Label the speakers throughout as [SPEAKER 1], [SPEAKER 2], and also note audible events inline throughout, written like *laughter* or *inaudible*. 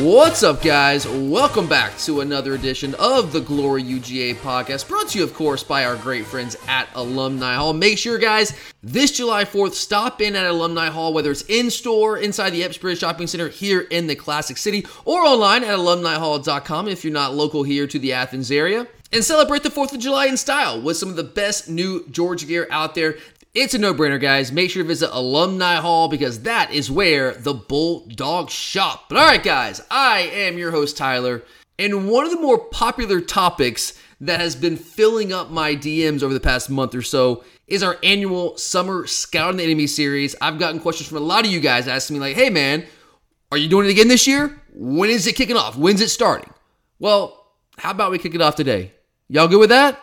[SPEAKER 1] What's up, guys? Welcome back to another edition of the Glory UGA podcast, brought to you, of course, by our great friends at Alumni Hall. Make sure, guys, this July 4th, stop in at Alumni Hall, whether it's in store, inside the Epps Bridge Shopping Center here in the Classic City, or online at alumnihall.com if you're not local here to the Athens area and celebrate the 4th of July in style with some of the best new Georgia gear out there. It's a no brainer, guys. Make sure to visit Alumni Hall because that is where the Bulldogs shop. But all right, guys, I am your host, Tyler. And one of the more popular topics that has been filling up my DMs over the past month or so is our annual Summer Scouting the Enemy series. I've gotten questions from a lot of you guys asking me, like, hey, man, are you doing it again this year? When is it kicking off? When's it starting? Well, how about we kick it off today? Y'all good with that?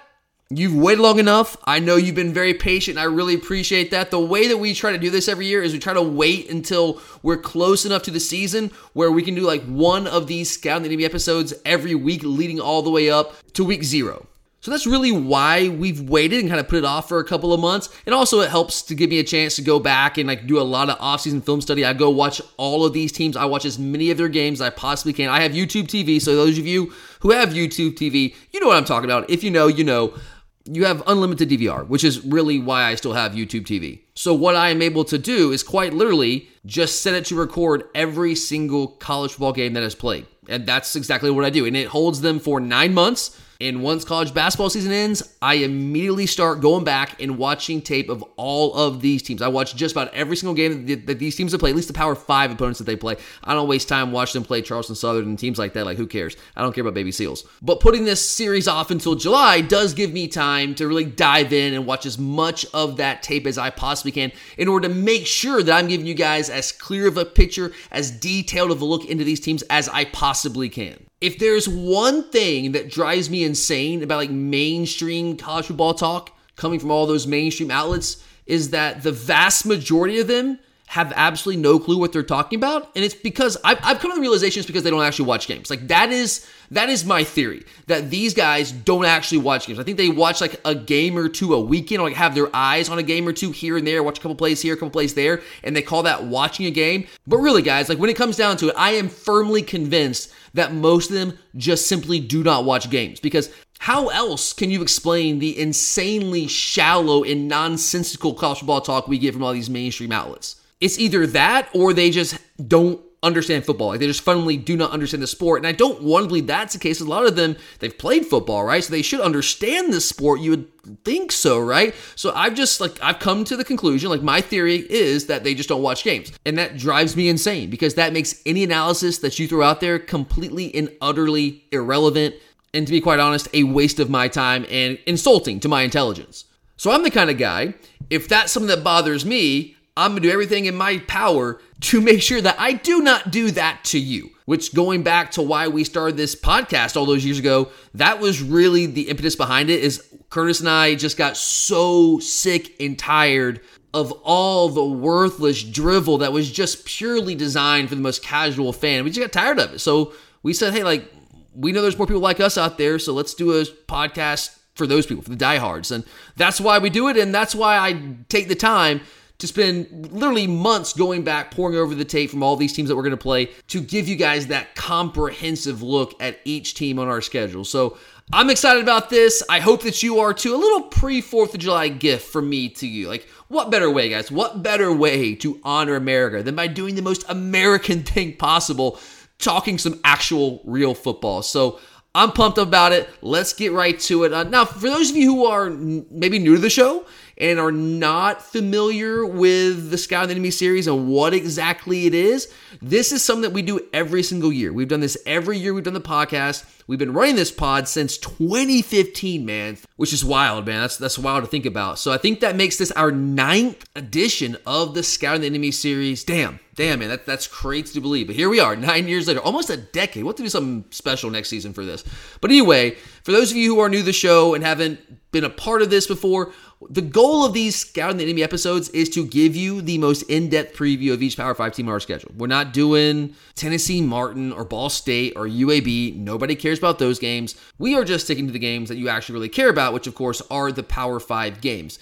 [SPEAKER 1] You've waited long enough. I know you've been very patient. I really appreciate that. The way that we try to do this every year is we try to wait until we're close enough to the season where we can do like one of these Scout the Enemy episodes every week leading all the way up to week zero. So that's really why we've waited and kind of put it off for a couple of months. And also it helps to give me a chance to go back and like do a lot of off-season film study. I go watch all of these teams. I watch as many of their games as I possibly can. I have YouTube TV, so those of you who have YouTube TV, you know what I'm talking about. If you know, you know you have unlimited DVR, which is really why I still have YouTube TV. So, what I am able to do is quite literally just set it to record every single college football game that is played. And that's exactly what I do. And it holds them for nine months. And once college basketball season ends, I immediately start going back and watching tape of all of these teams. I watch just about every single game that, these teams have played, at least the Power Five opponents that they play. I don't waste time watching them play Charleston Southern and teams like that. Like, who cares? I don't care about Baby Seals. But putting this series off until July does give me time to really dive in and watch as much of that tape as I possibly can in order to make sure that I'm giving you guys as clear of a picture, as detailed of a look into these teams as I possibly can if there's one thing that drives me insane about like mainstream college football talk coming from all those mainstream outlets is that the vast majority of them have absolutely no clue what they're talking about and it's because I've, I've come to the realization it's because they don't actually watch games. Like that is that is my theory that these guys don't actually watch games. I think they watch like a game or two a weekend or like have their eyes on a game or two here and there watch a couple plays here a couple plays there and they call that watching a game. But really guys like when it comes down to it i am firmly convinced that most of them just simply do not watch games because how else can you explain the insanely shallow and nonsensical college football talk we get from all these mainstream outlets? It's either that or they just don't understand football. Like they just fundamentally do not understand the sport. And I don't want to believe that's the case. A lot of them, they've played football, right? So they should understand the sport. You would think so, right? So I've just like, I've come to the conclusion, like my theory is that they just don't watch games. And that drives me insane because that makes any analysis that you throw out there completely and utterly irrelevant. And to be quite honest, a waste of my time and insulting to my intelligence. So I'm the kind of guy, if that's something that bothers me, I'm going to do everything in my power to make sure that I do not do that to you. Which, going back to why we started this podcast all those years ago, that was really the impetus behind it. Is Curtis and I just got so sick and tired of all the worthless drivel that was just purely designed for the most casual fan. We just got tired of it. So we said, hey, like, we know there's more people like us out there, so let's do a podcast for those people, for the diehards. And that's why we do it, and that's why I take the time to spend literally months going back, pouring over the tape from all these teams that we're going to play to give you guys that comprehensive look at each team on our schedule. So I'm excited about this. I hope that you are too. A little pre 4th of July gift from me to you. Like, what better way, guys? What better way to honor America than by doing the most American *laughs* thing possible, talking some actual real football? So, I'm pumped about it. Let's get right to it. Uh, now, for those of you who are maybe new to the show and are not familiar with the Scout Enemy series and what exactly it is, this is something that we do every single year. We've done this every year we've done the podcast. We've been running this pod since 2015, man, which is wild, man. That's that's wild to think about. So I think that makes this our ninth edition of the Scout and the Enemy series. Damn, damn, man, that, that's crazy to believe. But here we are, nine years later, almost a decade. We'll have to do something special next season for this. But anyway, for those of you who are new to the show and haven't been a part of this before, the goal of these Scouting the Enemy episodes is to give you the most in depth preview of each Power 5 team on our schedule. We're not doing Tennessee, Martin, or Ball State, or UAB. Nobody cares about those games. We are just sticking to the games that you actually really care about, which, of course, are the Power 5 games.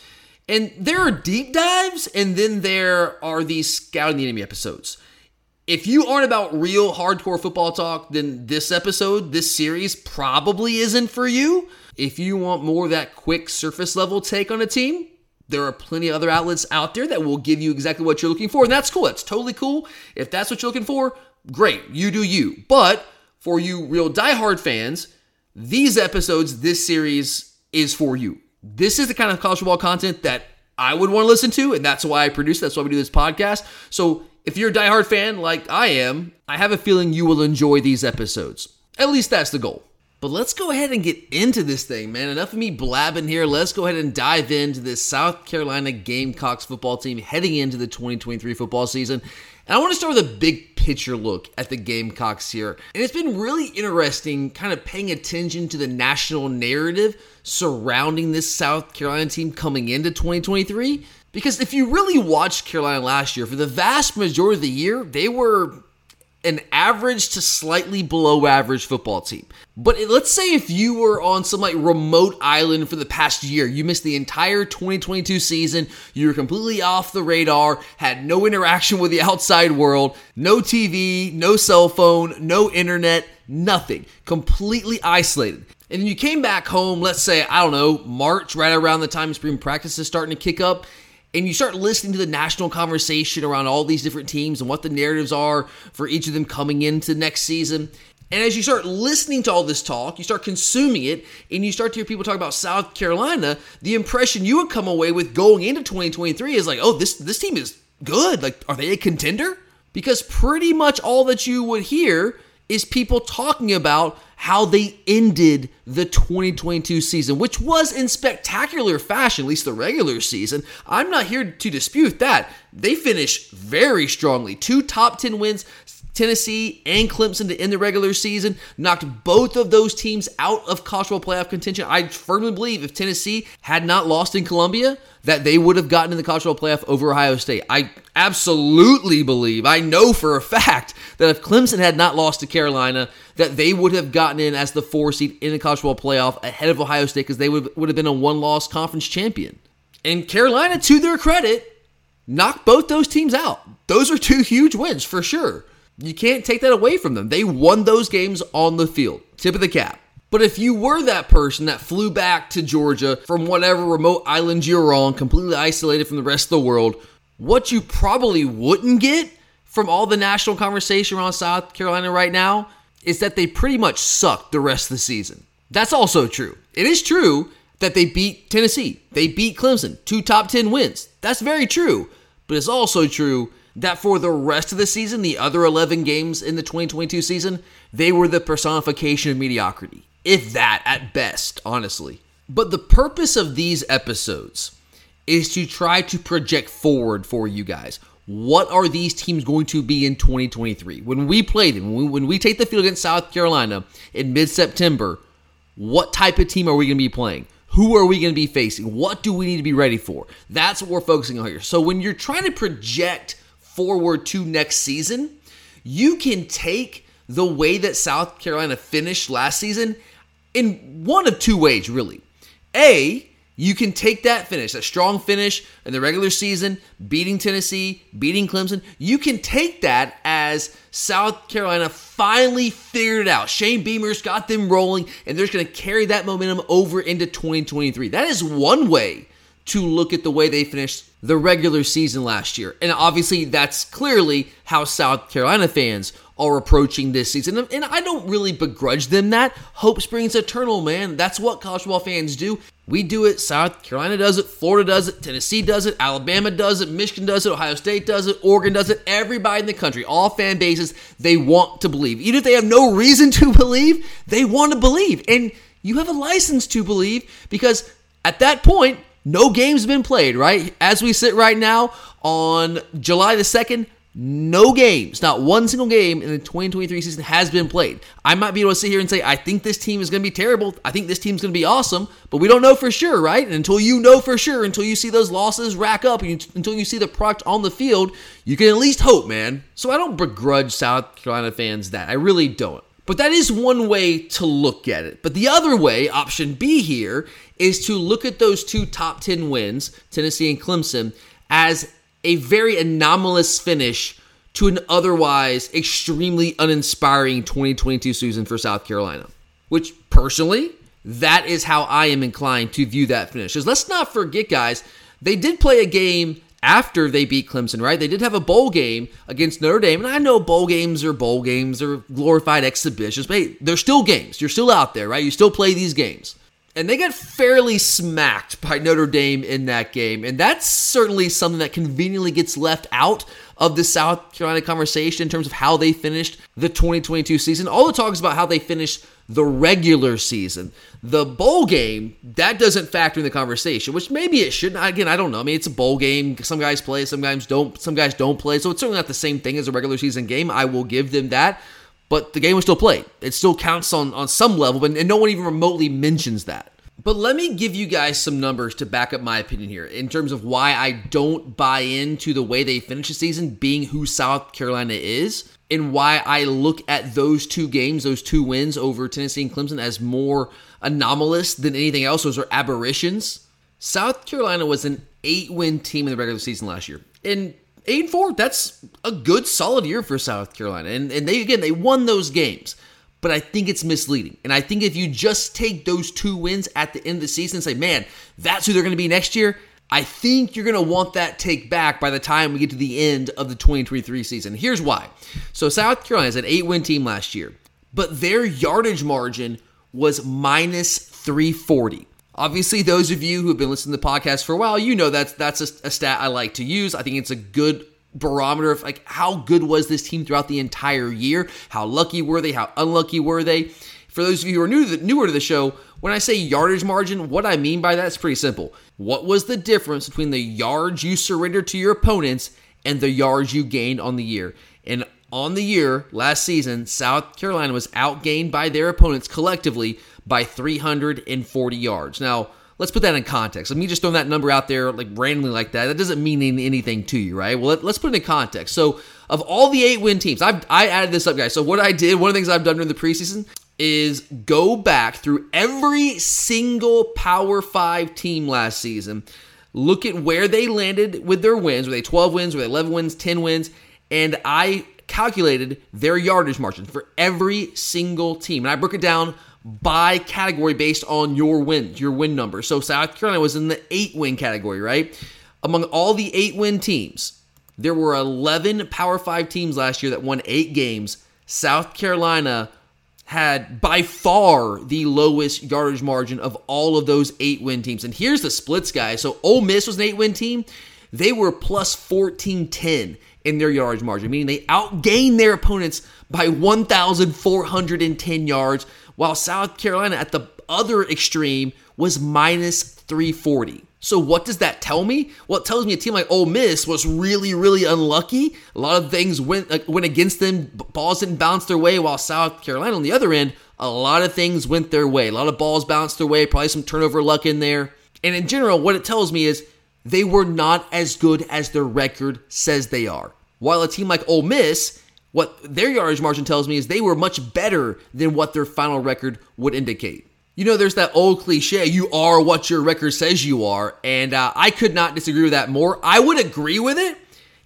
[SPEAKER 1] And there are deep dives, and then there are these Scouting the Enemy episodes. If you aren't about real hardcore football talk, then this episode, this series, probably isn't for you. If you want more of that quick surface level take on a team, there are plenty of other outlets out there that will give you exactly what you're looking for. And that's cool. That's totally cool. If that's what you're looking for, great. You do you. But for you real diehard fans, these episodes, this series is for you. This is the kind of college football content that I would want to listen to, and that's why I produce. That's why we do this podcast. So if you're a diehard fan like I am, I have a feeling you will enjoy these episodes. At least that's the goal. But let's go ahead and get into this thing, man. Enough of me blabbing here. Let's go ahead and dive into this South Carolina Gamecocks football team heading into the 2023 football season. And I want to start with a big picture look at the Gamecocks here. And it's been really interesting kind of paying attention to the national narrative surrounding this South Carolina team coming into 2023. Because if you really watched Carolina last year, for the vast majority of the year, they were an average to slightly below average football team. But let's say if you were on some like remote island for the past year, you missed the entire 2022 season, you were completely off the radar, had no interaction with the outside world, no TV, no cell phone, no internet, nothing, completely isolated. And then you came back home, let's say, I don't know, March, right around the time spring practice is starting to kick up, and you start listening to the national conversation around all these different teams and what the narratives are for each of them coming into next season. And as you start listening to all this talk, you start consuming it, and you start to hear people talk about South Carolina, the impression you would come away with going into 2023 is like, oh, this this team is good. Like, are they a contender? Because pretty much all that you would hear is people talking about how they ended the 2022 season, which was in spectacular fashion, at least the regular season. I'm not here to dispute that. They finished very strongly. Two top 10 wins, Tennessee and Clemson to end the regular season, knocked both of those teams out of college playoff contention. I firmly believe if Tennessee had not lost in Columbia, that they would have gotten in the college playoff over Ohio State. I absolutely believe, I know for a fact, that if Clemson had not lost to Carolina, that they would have gotten in as the four seed in the college playoff ahead of Ohio State because they would, would have been a one loss conference champion. And Carolina, to their credit, knocked both those teams out. Those are two huge wins for sure. You can't take that away from them. They won those games on the field. Tip of the cap. But if you were that person that flew back to Georgia from whatever remote island you're on, completely isolated from the rest of the world, what you probably wouldn't get from all the national conversation around South Carolina right now is that they pretty much sucked the rest of the season. That's also true. It is true that they beat Tennessee, they beat Clemson, two top 10 wins. That's very true. But it's also true that for the rest of the season, the other 11 games in the 2022 season, they were the personification of mediocrity. If that, at best, honestly. But the purpose of these episodes is to try to project forward for you guys. What are these teams going to be in 2023? When we play them, when we, when we take the field against South Carolina in mid September, what type of team are we going to be playing? Who are we going to be facing? What do we need to be ready for? That's what we're focusing on here. So when you're trying to project forward to next season, you can take the way that South Carolina finished last season in one of two ways, really. A, you can take that finish, that strong finish in the regular season, beating Tennessee, beating Clemson. You can take that as South Carolina finally figured it out. Shane Beamer's got them rolling, and they're going to carry that momentum over into 2023. That is one way to look at the way they finished the regular season last year. And obviously, that's clearly how South Carolina fans are approaching this season. And I don't really begrudge them that. Hope springs eternal, man. That's what college football fans do. We do it. South Carolina does it. Florida does it. Tennessee does it. Alabama does it. Michigan does it. Ohio State does it. Oregon does it. Everybody in the country, all fan bases, they want to believe. Even if they have no reason to believe, they want to believe. And you have a license to believe because at that point, no game's been played, right? As we sit right now on July the 2nd, no games, not one single game in the 2023 season has been played. I might be able to sit here and say, I think this team is going to be terrible. I think this team's going to be awesome, but we don't know for sure, right? And until you know for sure, until you see those losses rack up, until you see the product on the field, you can at least hope, man. So I don't begrudge South Carolina fans that. I really don't. But that is one way to look at it. But the other way, option B here, is to look at those two top 10 wins, Tennessee and Clemson, as a very anomalous finish to an otherwise extremely uninspiring 2022 season for South Carolina. Which, personally, that is how I am inclined to view that finish. Because let's not forget, guys, they did play a game after they beat Clemson, right? They did have a bowl game against Notre Dame. And I know bowl games are bowl games, or glorified exhibitions, but hey, they're still games. You're still out there, right? You still play these games. And they got fairly smacked by Notre Dame in that game. And that's certainly something that conveniently gets left out of the South Carolina conversation in terms of how they finished the 2022 season. All the talk is about how they finished the regular season. The bowl game, that doesn't factor in the conversation, which maybe it shouldn't. Again, I don't know. I mean, it's a bowl game. Some guys play, some guys don't, some guys don't play. So it's certainly not the same thing as a regular season game. I will give them that but the game was still played. It still counts on, on some level, but, and no one even remotely mentions that. But let me give you guys some numbers to back up my opinion here in terms of why I don't buy into the way they finish the season being who South Carolina is, and why I look at those two games, those two wins over Tennessee and Clemson, as more anomalous than anything else. Those are aberrations. South Carolina was an eight win team in the regular season last year. And eight and four, that's a good solid year for South Carolina. And and they again they won those games. But I think it's misleading. And I think if you just take those two wins at the end of the season and say, man, that's who they're going to be next year, I think you're going to want that take back by the time we get to the end of the 2023 season. Here's why. So South Carolina is an eight win team last year, but their yardage margin was minus 340. Obviously, those of you who have been listening to the podcast for a while, you know that's that's a, a stat I like to use. I think it's a good barometer of like how good was this team throughout the entire year? How lucky were they? How unlucky were they? For those of you who are new to the, newer to the show, when I say yardage margin, what I mean by that is pretty simple. What was the difference between the yards you surrendered to your opponents and the yards you gained on the year? And on the year, last season, South Carolina was outgained by their opponents collectively by 340 yards. Now, let's put that in context. Let me just throw that number out there like randomly like that. That doesn't mean anything to you, right? Well, let, us put it in context. So, of all the eight win teams, I've I added this up, guys. So, what I did, one of the things I've done during the preseason is go back through every single Power Five team last season, look at where they landed with their wins. Were they 12 wins? Were they 11 wins? 10 wins? And I calculated their yardage margin for every single team. And I broke it down by category based on your wins, your win number. So South Carolina was in the eight win category, right? Among all the eight win teams, there were 11 Power Five teams last year that won eight games. South Carolina had by far the lowest yardage margin of all of those eight win teams. And here's the splits, guys. So Ole Miss was an eight win team. They were plus 1410 in their yardage margin, meaning they outgained their opponents by 1,410 yards while South Carolina at the other extreme was minus 340. So what does that tell me? Well, it tells me a team like Ole Miss was really, really unlucky. A lot of things went uh, went against them. Balls didn't bounce their way. While South Carolina on the other end, a lot of things went their way. A lot of balls bounced their way. Probably some turnover luck in there. And in general, what it tells me is they were not as good as their record says they are. While a team like Ole Miss what their yardage margin tells me is they were much better than what their final record would indicate. You know, there's that old cliche, you are what your record says you are. And uh, I could not disagree with that more. I would agree with it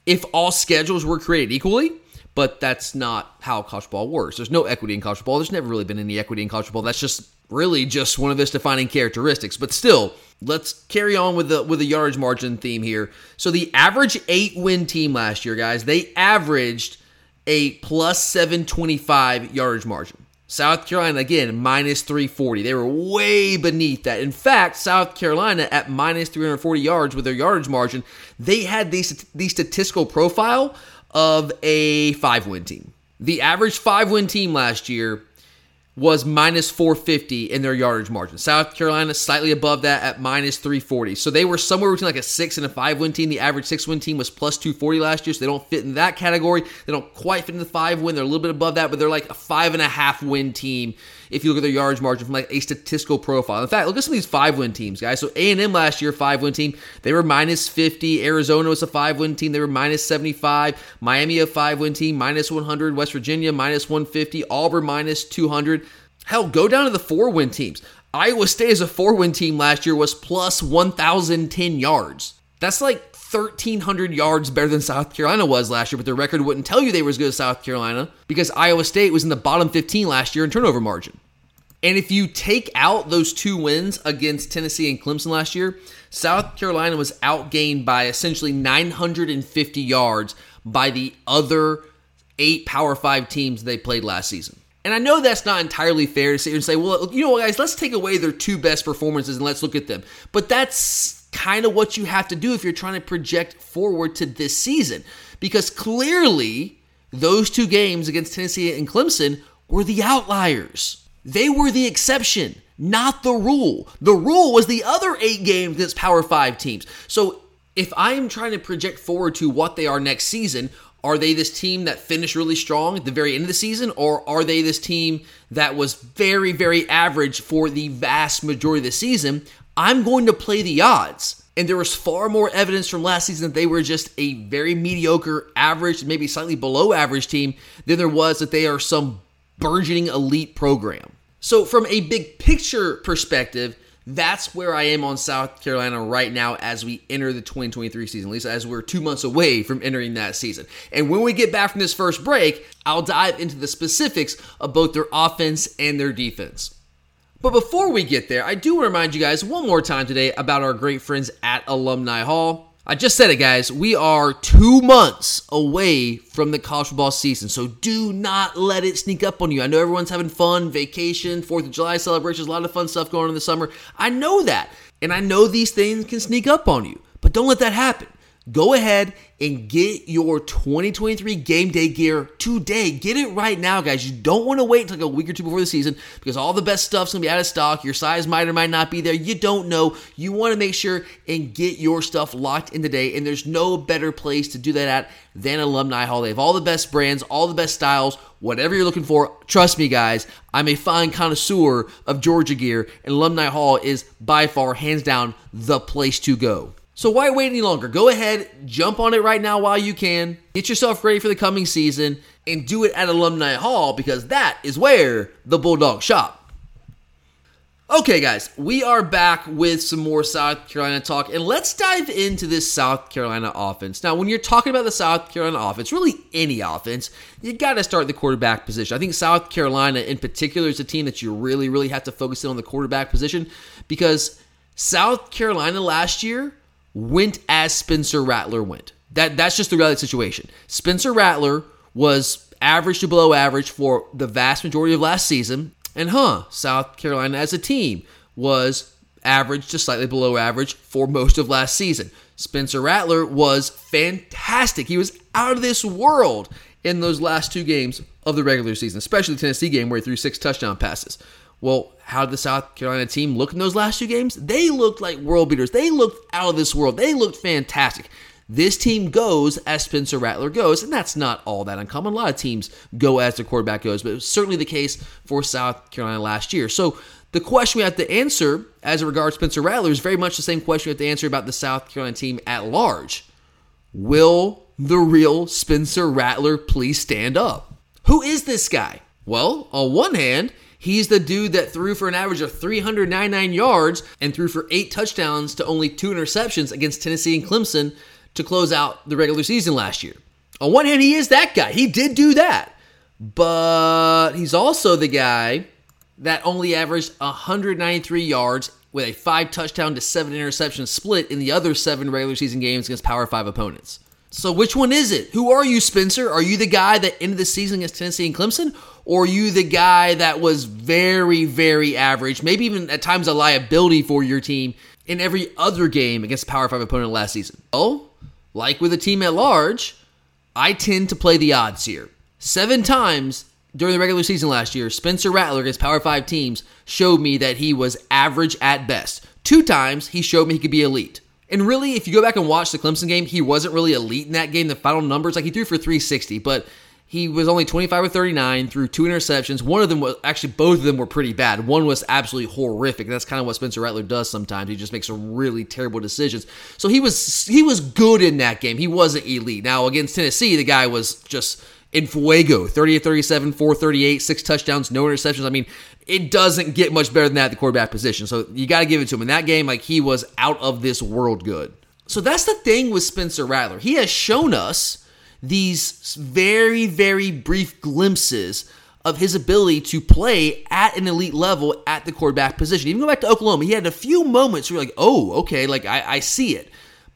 [SPEAKER 1] if all schedules were created equally, but that's not how college football works. There's no equity in college football. There's never really been any equity in college football. That's just really just one of its defining characteristics. But still, let's carry on with the with the yardage margin theme here. So the average eight win team last year, guys, they averaged a plus 725 yardage margin. South Carolina, again, minus 340. They were way beneath that. In fact, South Carolina at minus 340 yards with their yardage margin, they had the, the statistical profile of a five win team. The average five win team last year was minus 450 in their yardage margin. South Carolina slightly above that at minus 340. So they were somewhere between like a six and a five win team. The average six win team was plus 240 last year, so they don't fit in that category. They don't quite fit in the five win. They're a little bit above that, but they're like a five and a half win team if you look at their yards margin from like a statistical profile. In fact, look at some of these five win teams, guys. So A&M last year, five win team, they were minus 50. Arizona was a five win team, they were minus 75. Miami a five win team, minus 100. West Virginia minus 150. Auburn minus 200. Hell, go down to the four win teams. Iowa State as a four win team last year was plus 1,010 yards. That's like 1,300 yards better than South Carolina was last year, but their record wouldn't tell you they were as good as South Carolina because Iowa State was in the bottom 15 last year in turnover margin. And if you take out those two wins against Tennessee and Clemson last year, South Carolina was outgained by essentially 950 yards by the other eight Power Five teams they played last season. And I know that's not entirely fair to sit here and say, well, you know what, guys, let's take away their two best performances and let's look at them. But that's kind of what you have to do if you're trying to project forward to this season. Because clearly, those two games against Tennessee and Clemson were the outliers. They were the exception, not the rule. The rule was the other eight games against Power Five teams. So if I am trying to project forward to what they are next season, are they this team that finished really strong at the very end of the season, or are they this team that was very, very average for the vast majority of the season? I'm going to play the odds. And there was far more evidence from last season that they were just a very mediocre, average, maybe slightly below average team than there was that they are some burgeoning elite program. So, from a big picture perspective, that's where I am on South Carolina right now as we enter the 2023 season, at least as we're two months away from entering that season. And when we get back from this first break, I'll dive into the specifics of both their offense and their defense. But before we get there, I do want to remind you guys one more time today about our great friends at Alumni Hall. I just said it, guys. We are two months away from the college football season, so do not let it sneak up on you. I know everyone's having fun, vacation, 4th of July celebrations, a lot of fun stuff going on in the summer. I know that. And I know these things can sneak up on you, but don't let that happen. Go ahead and get your 2023 game day gear today. Get it right now, guys. You don't want to wait until like a week or two before the season because all the best stuff's going to be out of stock. Your size might or might not be there. You don't know. You want to make sure and get your stuff locked in today. And there's no better place to do that at than Alumni Hall. They have all the best brands, all the best styles, whatever you're looking for. Trust me, guys, I'm a fine connoisseur of Georgia gear, and Alumni Hall is by far, hands down, the place to go. So why wait any longer? Go ahead, jump on it right now while you can. Get yourself ready for the coming season and do it at Alumni Hall because that is where the Bulldog shop. Okay, guys, we are back with some more South Carolina talk, and let's dive into this South Carolina offense. Now, when you're talking about the South Carolina offense, really any offense, you got to start the quarterback position. I think South Carolina, in particular, is a team that you really, really have to focus in on the quarterback position because South Carolina last year went as Spencer Rattler went. That that's just the reality the situation. Spencer Rattler was average to below average for the vast majority of last season, and huh, South Carolina as a team was average to slightly below average for most of last season. Spencer Rattler was fantastic. He was out of this world in those last two games of the regular season, especially the Tennessee game where he threw six touchdown passes. Well, how did the South Carolina team look in those last two games? They looked like world beaters. They looked out of this world. They looked fantastic. This team goes as Spencer Rattler goes, and that's not all that uncommon. A lot of teams go as their quarterback goes, but it was certainly the case for South Carolina last year. So the question we have to answer as it regards Spencer Rattler is very much the same question we have to answer about the South Carolina team at large. Will the real Spencer Rattler please stand up? Who is this guy? Well, on one hand, He's the dude that threw for an average of 399 yards and threw for eight touchdowns to only two interceptions against Tennessee and Clemson to close out the regular season last year. On one hand, he is that guy. He did do that. But he's also the guy that only averaged 193 yards with a five touchdown to seven interception split in the other seven regular season games against Power Five opponents. So which one is it? Who are you, Spencer? Are you the guy that ended the season against Tennessee and Clemson? Or you the guy that was very, very average, maybe even at times a liability for your team in every other game against a Power 5 opponent last season? Oh, like with a team at large, I tend to play the odds here. Seven times during the regular season last year, Spencer Rattler against Power 5 teams showed me that he was average at best. Two times he showed me he could be elite. And really, if you go back and watch the Clemson game, he wasn't really elite in that game. The final numbers, like he threw for 360, but he was only 25 or 39, threw two interceptions. One of them was actually both of them were pretty bad. One was absolutely horrific. That's kind of what Spencer Rattler does sometimes. He just makes some really terrible decisions. So he was he was good in that game. He wasn't elite. Now against Tennessee, the guy was just in fuego 30 37, 438, six touchdowns, no interceptions. I mean, it doesn't get much better than that at the quarterback position. So you got to give it to him. In that game, like he was out of this world good. So that's the thing with Spencer Rattler. He has shown us these very, very brief glimpses of his ability to play at an elite level at the quarterback position. Even go back to Oklahoma, he had a few moments where you're like, oh, okay, like I, I see it.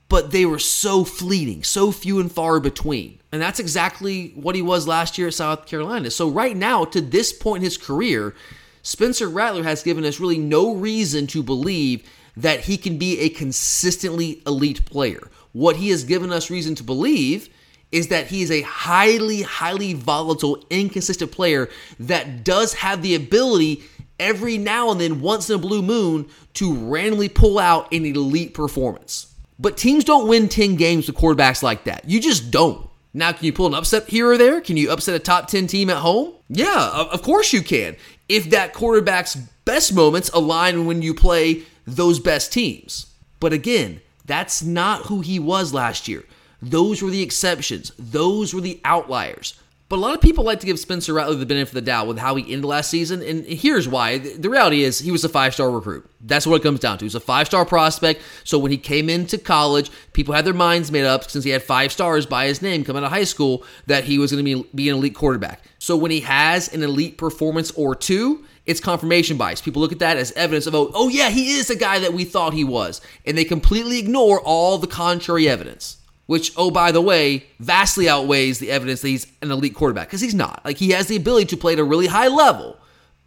[SPEAKER 1] But they were so fleeting, so few and far between. And that's exactly what he was last year at South Carolina. So, right now, to this point in his career, Spencer Rattler has given us really no reason to believe that he can be a consistently elite player. What he has given us reason to believe is that he is a highly, highly volatile, inconsistent player that does have the ability every now and then, once in a blue moon, to randomly pull out an elite performance. But teams don't win 10 games with quarterbacks like that. You just don't. Now, can you pull an upset here or there? Can you upset a top 10 team at home? Yeah, of course you can. If that quarterback's best moments align when you play those best teams. But again, that's not who he was last year. Those were the exceptions, those were the outliers. But a lot of people like to give Spencer Rattler the benefit of the doubt with how he ended last season, and here's why. The reality is he was a five-star recruit. That's what it comes down to. He's a five-star prospect. So when he came into college, people had their minds made up since he had five stars by his name coming out of high school that he was going to be, be an elite quarterback. So when he has an elite performance or two, it's confirmation bias. People look at that as evidence of, oh, oh yeah, he is the guy that we thought he was. And they completely ignore all the contrary evidence which, oh, by the way, vastly outweighs the evidence that he's an elite quarterback because he's not. Like, he has the ability to play at a really high level,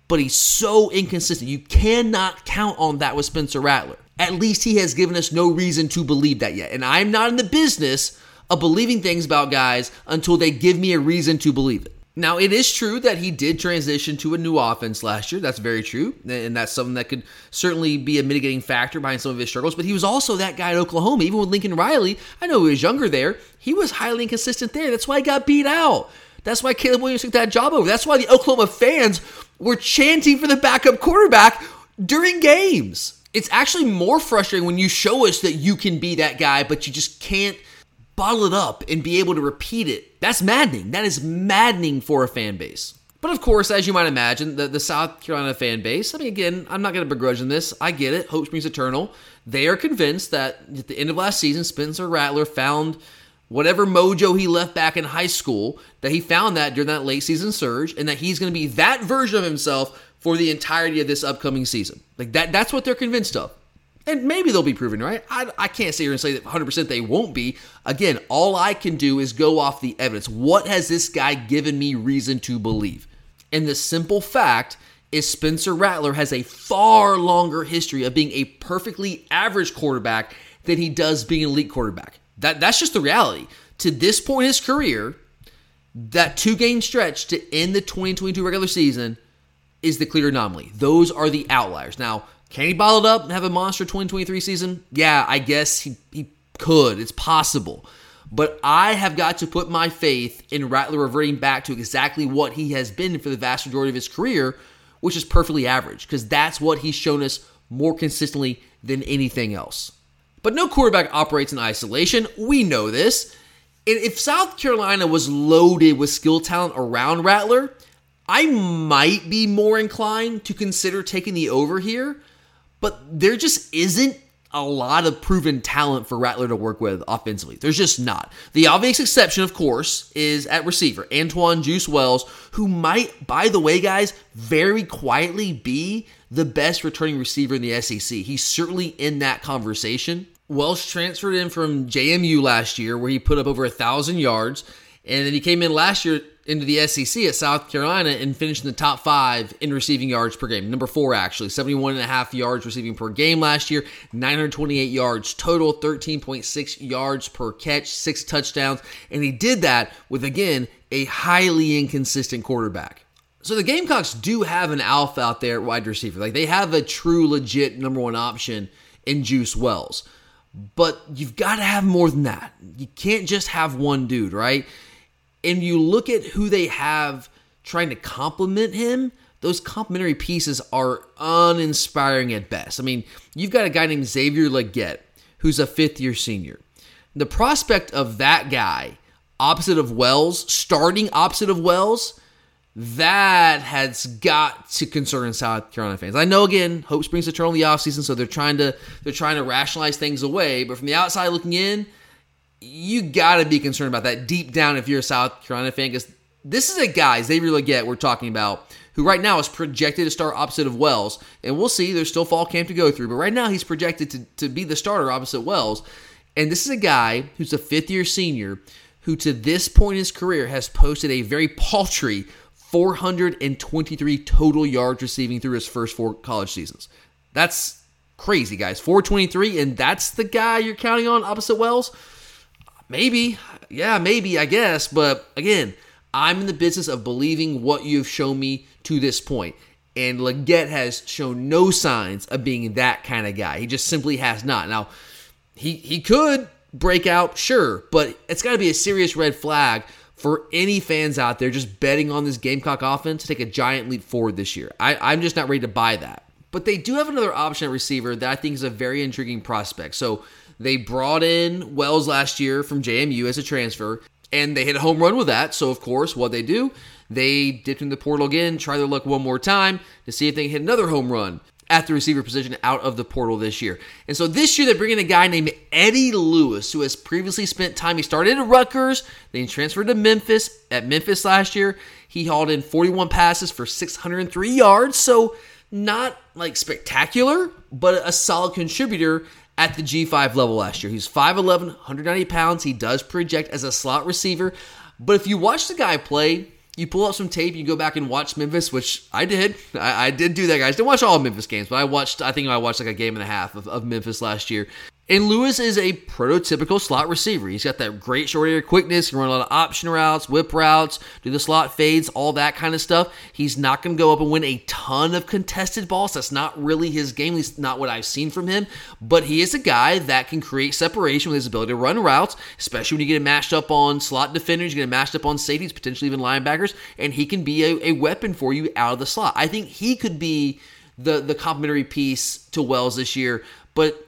[SPEAKER 1] but he's so inconsistent. You cannot count on that with Spencer Rattler. At least he has given us no reason to believe that yet. And I'm not in the business of believing things about guys until they give me a reason to believe it. Now, it is true that he did transition to a new offense last year. That's very true. And that's something that could certainly be a mitigating factor behind some of his struggles. But he was also that guy at Oklahoma. Even with Lincoln Riley, I know he was younger there. He was highly inconsistent there. That's why he got beat out. That's why Caleb Williams took that job over. That's why the Oklahoma fans were chanting for the backup quarterback during games. It's actually more frustrating when you show us that you can be that guy, but you just can't bottle it up and be able to repeat it. That's maddening. That is maddening for a fan base. But of course, as you might imagine, the, the South Carolina fan base, I mean, again, I'm not going to begrudge them this. I get it. Hope springs eternal. They are convinced that at the end of last season, Spencer Rattler found whatever mojo he left back in high school, that he found that during that late season surge, and that he's going to be that version of himself for the entirety of this upcoming season. Like that, that's what they're convinced of. And maybe they'll be proven right. I, I can't sit here and say that 100% they won't be. Again, all I can do is go off the evidence. What has this guy given me reason to believe? And the simple fact is Spencer Rattler has a far longer history of being a perfectly average quarterback than he does being an elite quarterback. That, that's just the reality. To this point in his career, that two game stretch to end the 2022 regular season is the clear anomaly. Those are the outliers. Now, can he bottle it up and have a monster 2023 season? Yeah, I guess he, he could. It's possible. But I have got to put my faith in Rattler reverting back to exactly what he has been for the vast majority of his career, which is perfectly average, because that's what he's shown us more consistently than anything else. But no quarterback operates in isolation. We know this. If South Carolina was loaded with skill talent around Rattler, I might be more inclined to consider taking the over here but there just isn't a lot of proven talent for Rattler to work with offensively. There's just not. The obvious exception, of course, is at receiver, Antwane Juice Wells, who might, by the way, guys, very quietly be the best returning receiver in the SEC. He's certainly in that conversation. Wells transferred in from JMU last year, where he put up over a thousand yards, and then he came in last year into the SEC at South Carolina and finished in the top five in receiving yards per game. Number four, actually, 71 and a half yards receiving per game last year, 928 yards total, 13.6 yards per catch, six touchdowns, and he did that with again a highly inconsistent quarterback. So the Gamecocks do have an alpha out there wide receiver. Like they have a true legit number one option in Juice Wells. But you've got to have more than that. You can't just have one dude, right? And you look at who they have trying to complement him, those complementary pieces are uninspiring at best. I mean, you've got a guy named Xavier Legette, who's a fifth year senior. The prospect of that guy opposite of Wells, starting opposite of Wells, that has got to concern South Carolina fans. I know again, hope springs eternal in the offseason, so they're trying to they're trying to rationalize things away. But from the outside looking in, you got to be concerned about that deep down if you're a South Carolina fan, because this is a guy Xavier Legette we're talking about, who right now is projected to start opposite of Wells, and we'll see. There's still fall camp to go through, but right now he's projected to to be the starter opposite Wells, and this is a guy who's a fifth year senior who to this point in his career has posted a very paltry 423 total yards receiving through his first four college seasons. That's crazy, guys. 423, and that's the guy you're counting on opposite Wells? Maybe. Yeah, maybe, I guess. But again, I'm in the business of believing what you've shown me to this point. And Legette has shown no signs of being that kind of guy. He just simply has not. Now, he he could break out, sure, but it's got to be a serious red flag for any fans out there just betting on this Gamecock offense to take a giant leap forward this year. I, I'm just not ready to buy that. But they do have another option at receiver that I think is a very intriguing prospect. So they brought in Wells last year from JMU as a transfer, and they hit a home run with that. So, of course, what they do, they dipped in the portal again, try their luck one more time to see if they can hit another home run at the receiver position out of the portal this year. And so this year they're bringing a guy named Eddie Lewis, who has previously spent time. He started at Rutgers, then he transferred to Memphis. At Memphis last year, he hauled in 41 passes for 603 yards. So not like spectacular, but a solid contributor at the G5 level last year. He's 5'11, 190 pounds. He does project as a slot receiver. But if you watch the guy play, you pull up some tape, you go back and watch Memphis, which I did. I, I did do that, guys. Didn't watch all Memphis games, but I watched. I think I watched like a game and a half of, of Memphis last year. And Lewis is a prototypical slot receiver. He's got that great short area quickness. He can run a lot of option routes, whip routes, do the slot fades, all that kind of stuff. He's not going to go up and win a ton of contested balls. That's not really his game, at least not what I've seen from him. But he is a guy that can create separation with his ability to run routes, especially when you get him matched up on slot defenders, you get him matched up on safeties, potentially even linebackers, and he can be a, a weapon for you out of the slot. I think he could be the the complementary piece to Wells this year. But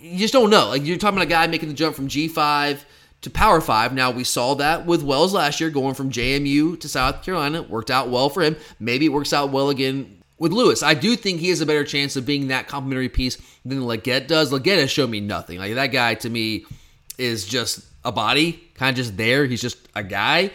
[SPEAKER 1] you just don't know. Like you're talking about a guy making the jump from G5 to Power 5. Now we saw that with Wells last year going from JMU to South Carolina. Worked out well for him. Maybe it works out well again with Lewis. I do think he has a better chance of being that complimentary piece than Legette does. Legette has shown me nothing. Like that guy to me is just a body, kind of just there. He's just a guy.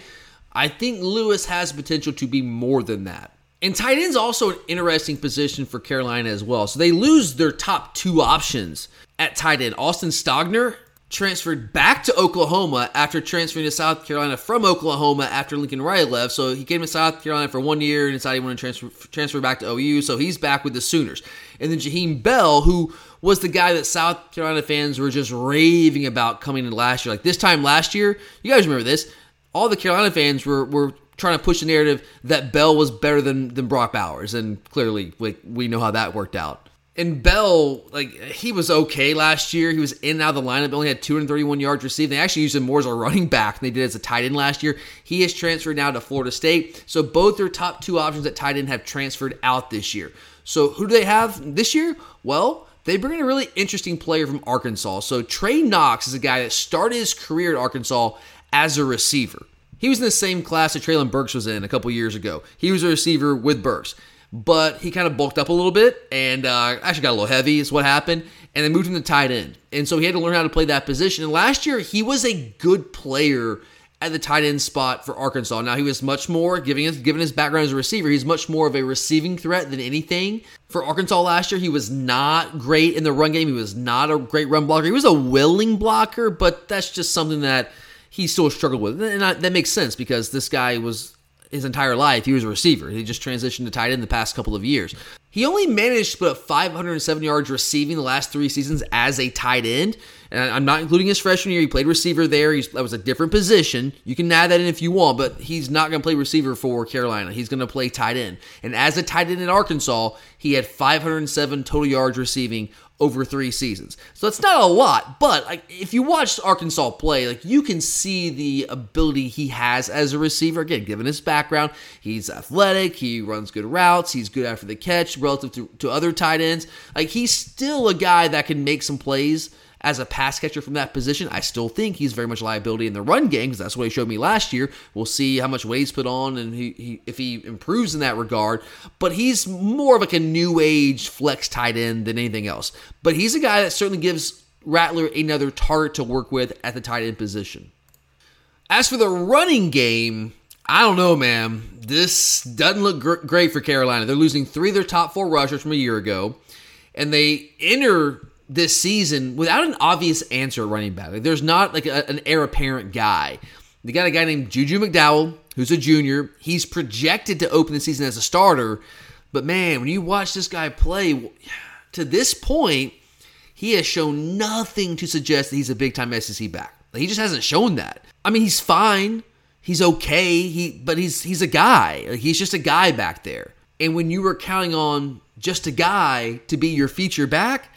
[SPEAKER 1] I think Lewis has potential to be more than that. And tight end's also an interesting position for Carolina as well. So they lose their top two options at tight end. Austin Stogner transferred back to Oklahoma after transferring to South Carolina from Oklahoma after Lincoln Riley left. So he came to South Carolina for one year and decided he wanted to transfer, transfer back to OU. So he's back with the Sooners. And then Jaheim Bell, who was the guy that South Carolina fans were just raving about coming in last year. Like this time last year, you guys remember this. All the Carolina fans were, were trying to push the narrative that Bell was better than, than Brock Bowers. And clearly, we, we know how that worked out. And Bell, like he was okay last year. He was in and out of the lineup. Only had 231 yards received. They actually used him more as a running back than they did as a tight end last year. He is transferred now to Florida State. So both their top two options at tight end have transferred out this year. So who do they have this year? Well, they bring in a really interesting player from Arkansas. So Trey Knox is a guy that started his career at Arkansas as a receiver. He was in the same class that Treylon Burks was in a couple years ago. He was a receiver with Burks but he kind of bulked up a little bit and uh, actually got a little heavy, is what happened. And they moved him to tight end. And so he had to learn how to play that position. And last year, he was a good player at the tight end spot for Arkansas. Now he was much more, given his given his background as a receiver, he's much more of a receiving threat than anything. For Arkansas last year, he was not great in the run game. He was not a great run blocker. He was a willing blocker, but that's just something that he still struggled with, and that makes sense because this guy was his entire life, he was a receiver. He just transitioned to tight end the past couple of years. He only managed to put up 507 yards receiving the last three seasons as a tight end. And I'm not including his freshman year. He played receiver there. He's, that was a different position. You can add that in if you want, but he's not going to play receiver for Carolina. He's going to play tight end. And as a tight end in Arkansas, he had 507 total yards receiving over three seasons. So that's not a lot, but like if you watch Arkansas play, like you can see the ability he has as a receiver. Again, given his background, he's athletic, he runs good routes, he's good after the catch relative to, to other tight ends. Like he's still a guy that can make some plays as a pass catcher from that position. I still think he's very much liability in the run game because that's what he showed me last year. We'll see how much weight he's put on and he, he, if he improves in that regard. But he's more of like a new age flex tight end than anything else. But he's a guy that certainly gives Rattler another target to work with at the tight end position. As for the running game, I don't know, man. This doesn't look gr- great for Carolina. They're losing three of their top four rushers from a year ago, and they enter this season without an obvious answer running back. Like, there's not like a, an heir apparent guy. They got a guy named Juju McDowell, who's a junior. He's projected to open the season as a starter. But man, when you watch this guy play, to this point, he has shown nothing to suggest that he's a big time SEC back. Like, he just hasn't shown that. I mean, he's fine. He's okay. He but he's he's a guy. Like, he's just a guy back there. And when you were counting on just a guy to be your feature back,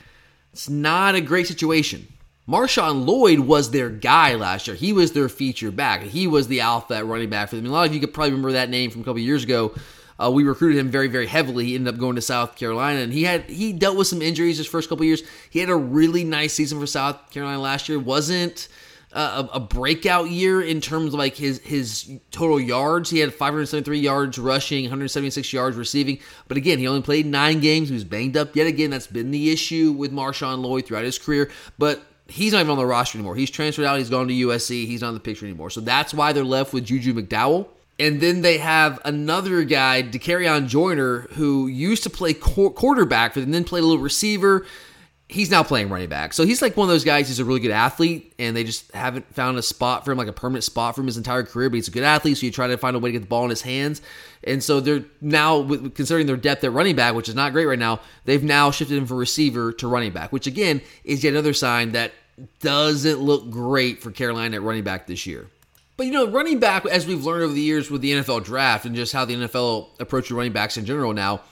[SPEAKER 1] it's not a great situation. Marshawn Lloyd was their guy last year. He was their feature back. He was the alpha running back for them. a lot of you could probably remember that name from a couple years ago. Uh, we recruited him very, very heavily. He ended up going to South Carolina, and he had he dealt with some injuries his first couple years. He had a really nice season for South Carolina last year. wasn't a, a, breakout year in terms of like his his total yards. He had 573 yards rushing, 176 yards receiving. But again, he only played nine games. He was banged up yet again. That's been the issue with Marshawn Lloyd throughout his career. But he's not even on the roster anymore. He's transferred out. He's gone to USC. He's not in the picture anymore. So that's why they're left with Juju McDowell. And then they have another guy, Dakereon Joyner, who used to play quarterback, for but then played a little receiver he's now playing running back. So he's like one of those guys. He's a really good athlete, and they just haven't found a spot for him, like a permanent spot for him his entire career. But he's a good athlete, so you try to find a way to get the ball in his hands. And so they're now, considering their depth at running back, which is not great right now, they've now shifted him from receiver to running back, which again is yet another sign that doesn't look great for Carolina at running back this year. But you know, running back, as we've learned over the years with the NFL draft and just how the NFL approaches running backs in general now,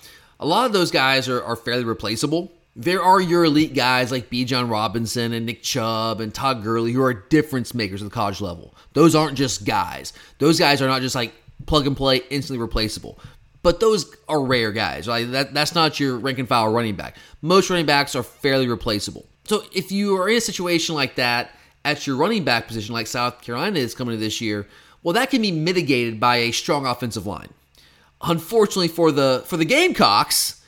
[SPEAKER 1] a lot of those guys are, are fairly replaceable there are your elite guys like Bijan Robinson and Nick Chubb and Todd Gurley who are difference makers at the college level. Those aren't just guys. Those guys are not just like plug and play, instantly replaceable. But those are rare guys. Right? That, that's not your rank and file running back. Most running backs are fairly replaceable. So if you are in a situation like that at your running back position, like South Carolina is coming to this year, well, that can be mitigated by a strong offensive line. Unfortunately for the for the Gamecocks,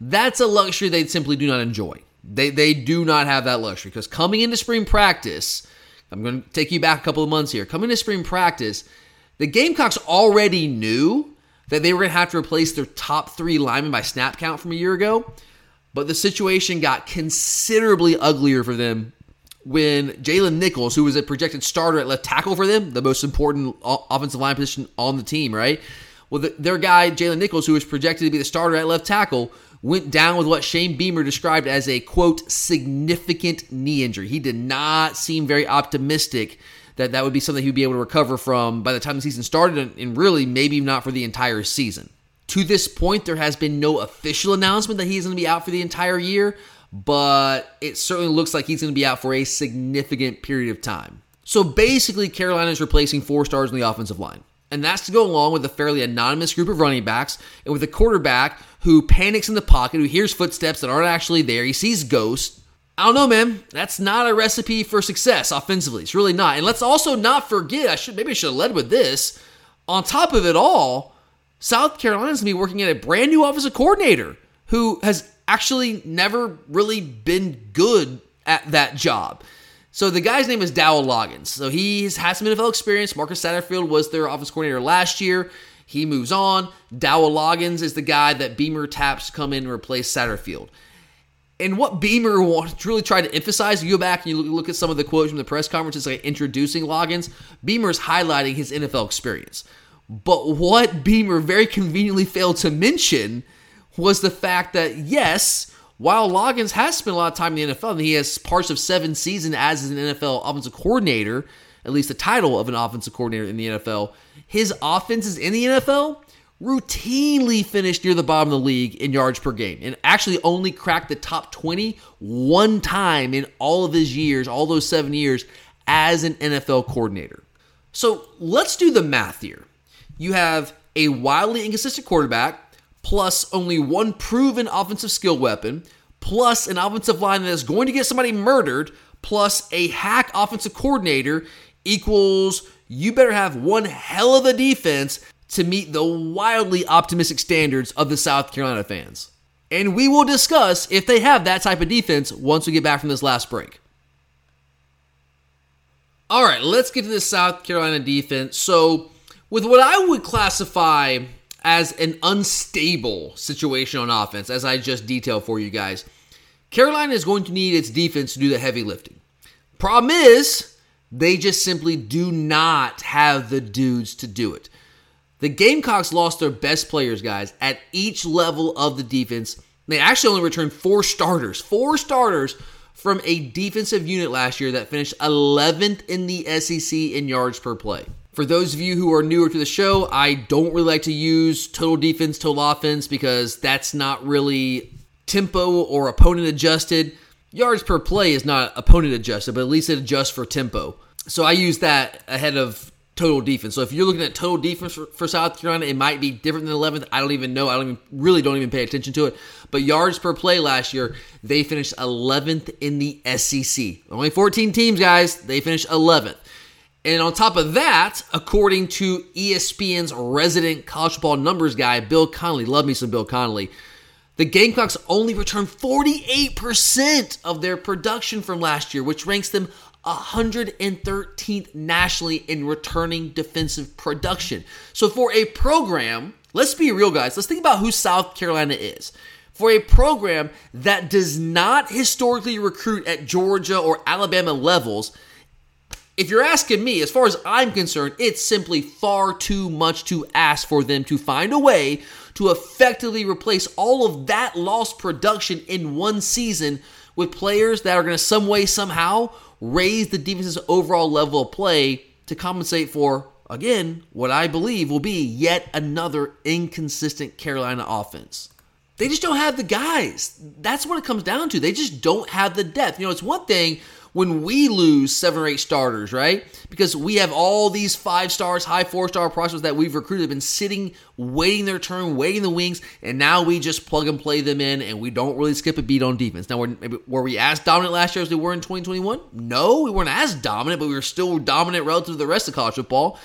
[SPEAKER 1] that's a luxury they simply do not enjoy. They, they do not have that luxury because coming into spring practice, I'm going to take you back a couple of months here. Coming to spring practice, the Gamecocks already knew that they were going to have to replace their top three linemen by snap count from a year ago, but the situation got considerably uglier for them when Jaylen Nichols, who was a projected starter at left tackle for them, the most important offensive line position on the team, right? Well, the, their guy, Jaylen Nichols, who was projected to be the starter at left tackle, went down with what Shane Beamer described as a quote significant knee injury. He did not seem very optimistic that that would be something he would be able to recover from by the time the season started, and really maybe not for the entire season. To this point, there has been no official announcement that he's going to be out for the entire year, but it certainly looks like he's going to be out for a significant period of time. So basically, Carolina is replacing four stars in the offensive line. And that's to go along with a fairly anonymous group of running backs and with a quarterback who panics in the pocket, who hears footsteps that aren't actually there. He sees ghosts. I don't know, man. That's not a recipe for success offensively. It's really not. And let's also not forget, I should maybe I should have led with this. On top of it all, South Carolina's gonna be working at a brand new offensive coordinator who has actually never really been good at that job. So the guy's name is Dowell Loggins. So he's had some NFL experience. Marcus Satterfield was their offense coordinator last year. He moves on. Dowell Loggins is the guy that Beamer taps to come in and replace Satterfield. And what Beamer wants, really tried to emphasize, you go back and you look at some of the quotes from the press conferences, like introducing Loggins, Beamer's highlighting his NFL experience. But what Beamer very conveniently failed to mention was the fact that, yes, while Loggins has spent a lot of time in the NFL, and he has parts of seven seasons as an NFL offensive coordinator, at least the title of an offensive coordinator in the NFL, his offenses in the NFL routinely finished near the bottom of the league in yards per game and actually only cracked the top 20 one time in all of his years, all those seven years as an NFL coordinator. So let's do the math here. You have a wildly inconsistent quarterback, plus only one proven offensive skill weapon, plus an offensive line that is going to get somebody murdered, plus a hack offensive coordinator equals you better have one hell of a defense to meet the wildly optimistic standards of the South Carolina fans. And we will discuss if they have that type of defense once we get back from this last break. All right, let's get to the South Carolina defense. So, with what I would classify as an unstable situation on offense, as I just detailed for you guys, Carolina is going to need its defense to do the heavy lifting. Problem is, they just simply do not have the dudes to do it. The Gamecocks lost their best players, guys, at each level of the defense. They actually only returned four starters, four starters from a defensive unit last year that finished 11th in the SEC in yards per play. For those of you who are newer to the show, I don't really like to use total defense, total offense because that's not really tempo or opponent adjusted. Yards per play is not opponent adjusted, but at least it adjusts for tempo. So I use that ahead of total defense. So if you're looking at total defense for, for, South Carolina, it might be different than 11th. I don't even know. I don't even really don't even pay attention to it. But yards per play last year, they finished 11th in the SEC. Only 14 teams, guys. They finished 11th. And on top of that, according to ESPN's resident college football numbers guy, Bill Connelly, love me some Bill Connelly, the Gamecocks only returned 48% of their production from last year, which ranks them 113th nationally in returning defensive production. So for a program, let's be real, guys, let's think about who South Carolina is. For a program that does not historically recruit at Georgia or Alabama levels, if you're asking me, as far as I'm concerned, it's simply far too much to ask for them to find a way to effectively replace all of that lost production in one season with players that are going to, some way, somehow, raise the defense's overall level of play to compensate for, again, what I believe will be yet another inconsistent Carolina offense. They just don't have the guys. That's what it comes down to. They just don't have the depth. You know, it's one thing when we lose seven or eight starters, right? Because we have all these five stars, high four star prospects that we've recruited, have been sitting, waiting their turn, waiting the wings, and now we just plug and play them in, and we don't really skip a beat on defense. Now, were, were we as dominant last year as we were in 2021? No, we weren't as dominant, but we were still dominant relative to the rest of college football.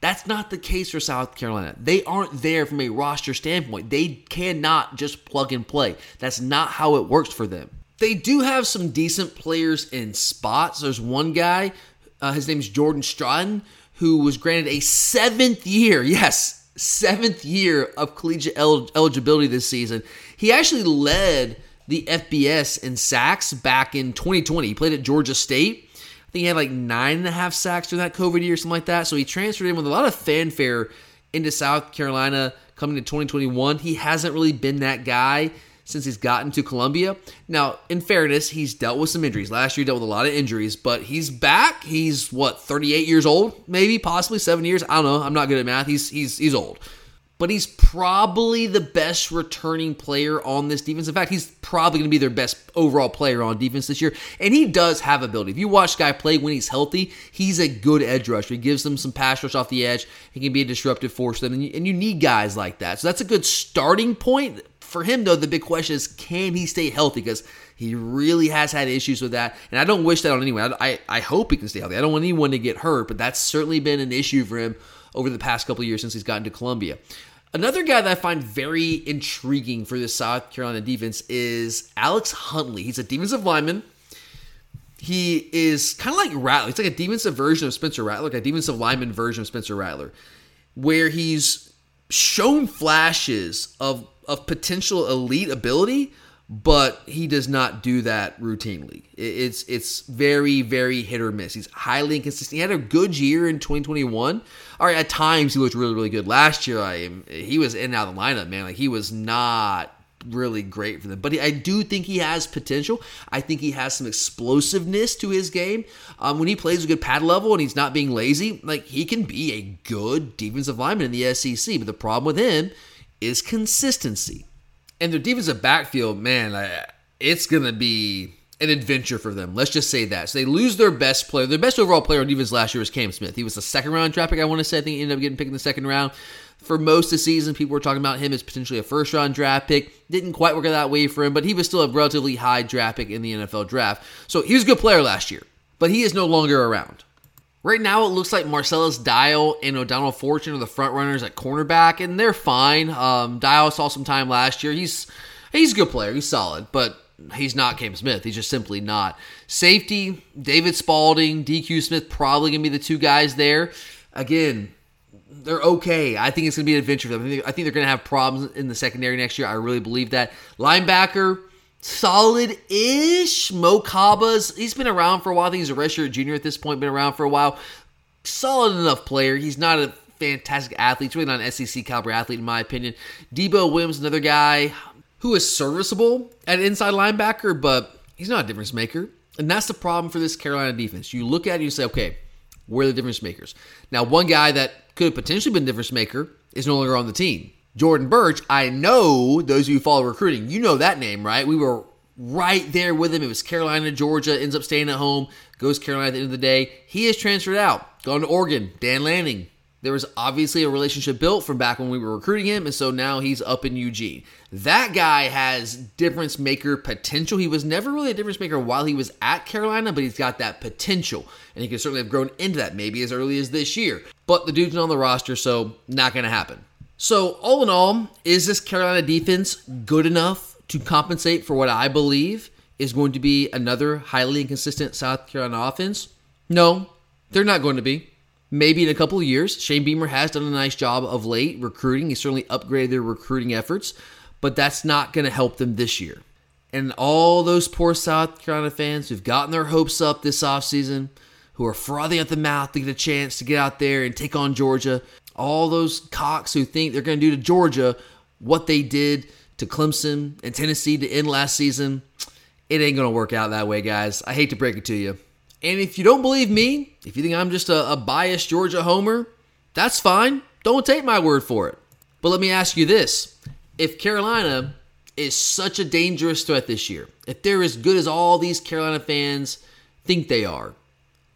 [SPEAKER 1] That's not the case for South Carolina. They aren't there from a roster standpoint. They cannot just plug and play. That's not how it works for them. They do have some decent players in spots. There's one guy, uh, his name is Jordan Strachan, who was granted a seventh year, *laughs* yes, seventh year of collegiate el- eligibility this season. He actually led the FBS in sacks back in 2020. He played at Georgia State. I think he had like nine and a half sacks during that COVID year, something like that. So he transferred in with a lot of fanfare into South Carolina coming to 2021. He hasn't really been that guy since he's gotten to Columbia. Now, in fairness, he's dealt with some injuries. Last year, he dealt with a lot of injuries, but he's back. He's what, 38 years old, maybe, possibly seven years. I don't know. I'm not good at math. He's he's he's old. But he's probably the best returning player on this defense. In fact, he's probably going to be their best overall player on defense this year. And he does have ability. If you watch guy play when he's healthy, he's a good edge rusher. He gives them some pass rush off the edge. He can be a disruptive force. You, and you need guys like that. So that's a good starting point for him, though, the big question is can he stay healthy? Because he really has had issues with that. And I don't wish that on anyone. I, I, I, hope he can stay healthy. I don't want anyone to get hurt, but that's certainly been an issue for him over the past couple years since he's gotten to Columbia. Another guy that I find very intriguing for the South Carolina defense is Alex Huntley. He's a defensive lineman. he is kind of like Rattler. It's like a defensive version of Spencer Rattler, like a defensive lineman version of Spencer Rattler, where he's shown flashes of of potential elite ability, but he does not do that routinely. It's it's very very hit or miss. He's highly inconsistent. He had a good year in 2021. All right, at times he looked really really good. Last year, I he was in and out of the lineup, man. Like he was not really great for them. But I do think he has potential. I think he has some explosiveness to his game. Um, when he plays a good pad level and he's not being lazy, like he can be a good defensive lineman in the SEC. But the problem with him is consistency. And their defensive backfield, man, it's going to be an adventure for them. Let's just say that. So they lose their best player. Their best overall player on defense last year was Cam Smith. He was the second round draft pick, I want to say. I think he ended up getting picked in the second round. For most of the season, people were talking about him as potentially a first round draft pick. Didn't quite work out that way for him, but he was still a relatively high draft pick in the NFL draft. So he was a good player last year, but he is no longer around. Right now, it looks like Marcellus Dial and O'Donnell Fortune are the front runners at cornerback, and they're fine. Um, Dial saw some time last year. He's he's a good player. He's solid, but he's not Cam Smith. He's just simply not. Safety, David Spaulding, DQ Smith, probably to be the two guys there. Again, they're okay. I think it's to be an adventure for them. I think they're to have problems in the secondary next year. I really believe that. Linebacker, solid ish. Mo Kaba's, he's been around for a while. I think he's a redshirt junior at this point, been around for a while. Solid enough player. He's not a fantastic athlete. He's really not an SEC caliber athlete, in my opinion. Debo Williams, another guy who is serviceable at inside linebacker, but he's not a difference maker. And that's the problem for this Carolina defense. You look at it and you say, okay, where are the difference makers? Now, one guy that could have potentially been difference maker is no longer on the team. Jordan Burch, I know those of you who follow recruiting, you know that name, right? We were right there with him. It was Carolina, Georgia, ends up staying at home, goes Carolina at the end of the day. He is transferred out, gone to Oregon. Dan Lanning, there was obviously a relationship built from back when we were recruiting him, and so now he's up in Eugene. That guy has difference maker potential. He was never really a difference maker while he was at Carolina, but he's got that potential, and he could certainly have grown into that maybe as early as this year. But the dude's not on the roster, so not going to happen. So, all in all, is this Carolina defense good enough to compensate for what I believe is going to be another highly inconsistent South Carolina offense? No, they're not going to be. Maybe in a couple of years. Shane Beamer has done a nice job of late recruiting. He certainly upgraded their recruiting efforts, but that's not going to help them this year. And all those poor South Carolina fans who've gotten their hopes up this offseason, who are frothing at the mouth to get a chance to get out there and take on Georgia, all those cocks who think they're going to do to Georgia what they did to Clemson and Tennessee to end last season, it ain't going to work out that way, guys. I hate to break it to you. And if you don't believe me, if you think I'm just a, a biased Georgia homer, that's fine. Don't take my word for it. But let me ask you this if Carolina is such a dangerous threat this year, if they're as good as all these Carolina fans think they are,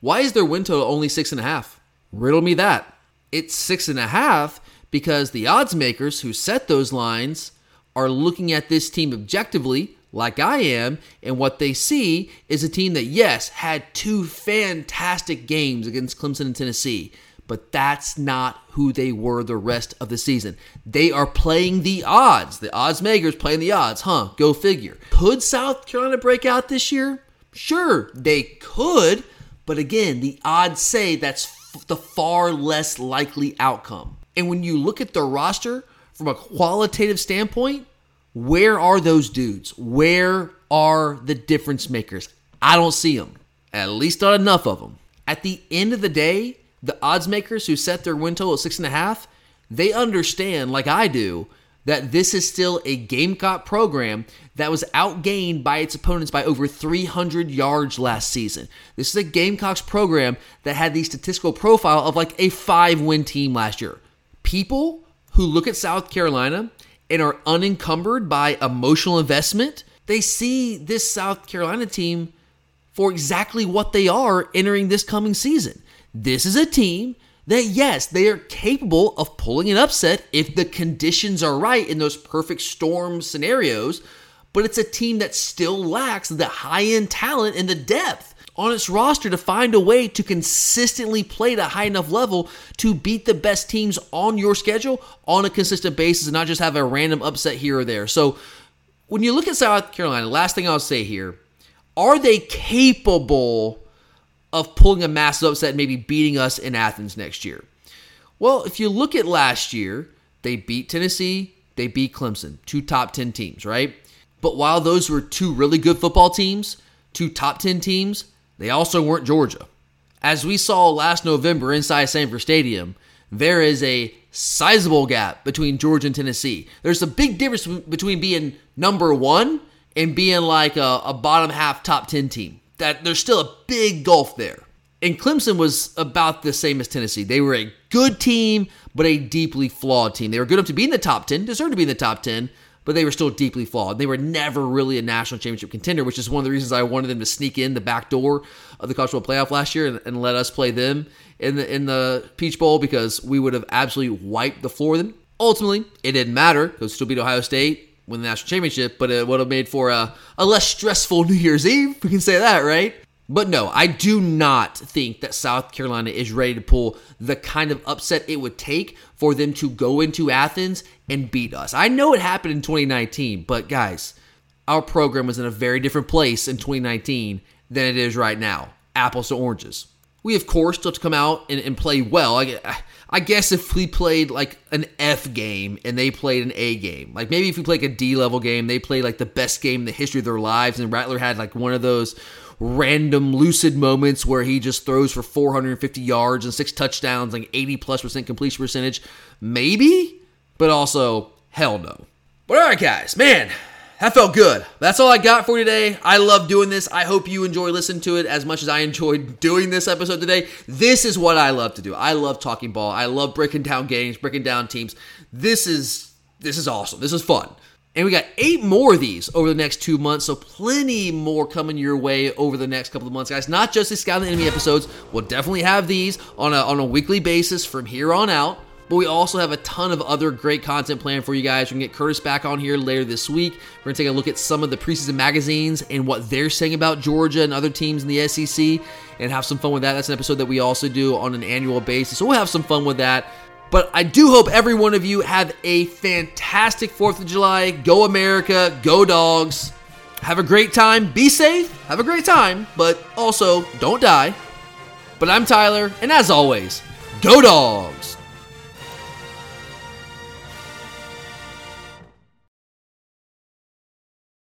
[SPEAKER 1] why is their win total only six and a half? Riddle me that. It's six and a half because the odds makers who set those lines are looking at this team objectively like I am, and what they see is a team that, yes, had two fantastic games against Clemson and Tennessee, but that's not who they were the rest of the season. They are playing the odds. The odds makers playing the odds, huh? Go figure. Could South Carolina break out this year? Sure, they could, but again, the odds say that's the far less likely outcome. And when you look at the roster from a qualitative standpoint, where are those dudes? Where are the difference makers? I don't see them. At least not enough of them. At the end of the day, the odds makers who set their win total at six and a half, they understand, like I do, that this is still a Gamecock program that was outgained by its opponents by over 300 yards last season. This is a Gamecocks program that had the statistical profile of like a five win team last year. People who look at South Carolina and are unencumbered by emotional investment, they see this South Carolina team for exactly what they are entering this coming season. This is a team that, yes, they are capable of pulling an upset if the conditions are right in those perfect storm scenarios, but it's a team that still lacks the high end talent and the depth on its roster to find a way to consistently play at a high enough level to beat the best teams on your schedule on a consistent basis and not just have a random upset here or there. So when you look at South Carolina, last thing I'll say here, are they capable of pulling a massive upset and maybe beating us in Athens next year? Well, if you look at last year, they beat Tennessee, they beat Clemson, two top 10 teams, right? But while those were two really good football teams, two top 10 teams, they also weren't Georgia. As we saw last November inside Sanford Stadium, there is a sizable gap between Georgia and Tennessee. There's a big difference between being number one and being like a, a bottom half top 10 team. That there's still a big gulf there. And Clemson was about the same as Tennessee. They were a good team, but a deeply flawed team. They were good enough to be in the top 10, deserved to be in the top 10, but they were still deeply flawed. They were never really a national championship contender, which is one of the reasons I wanted them to sneak in the back door of the college football playoff last year and, and let us play them in the in the Peach Bowl because we would have absolutely wiped the floor of them. Ultimately, it didn't matter because still beat Ohio State, win the national championship, but it would have made for a, a less stressful New Year's Eve. We can say that, right? But no, I do not think that South Carolina is ready to pull the kind of upset it would take for them to go into Athens and beat us. I know it happened in 2019, but guys, our program was in a very different place in 2019 than it is right now. Apples to oranges. We, of course, still have to come out and, and play well. I, I guess if we played like an F game and they played an A game, like maybe if we played like a D level game, they played like the best game in the history of their lives, and Rattler had like one of those random lucid moments where he just throws for 450 yards and six touchdowns, like 80 plus percent completion percentage. Maybe, but also hell no. But all right, guys, man, that felt good. That's all I got for you today. I love doing this. I hope you enjoy listening to it as much as I enjoyed doing this episode today. This is what I love to do. I love talking ball. I love breaking down games, breaking down teams. This is this is awesome. This is fun. And we got eight more of these over the next two months, so plenty more coming your way over the next couple of months, guys. Not just the Scout the Enemy episodes. We'll definitely have these on a, on a weekly basis from here on out. But we also have a ton of other great content planned for you guys. We're going to get Curtis back on here later this week. We're going to take a look at some of the preseason magazines and what they're saying about Georgia and other teams in the SEC and have some fun with that. That's an episode that we also do on an annual basis. So we'll have some fun with that. But I do hope every one of you have a fantastic 4th of July. Go America, go dogs. Have a great time. Be safe. Have a great time, but also don't die. But I'm Tyler, and as always, go dogs.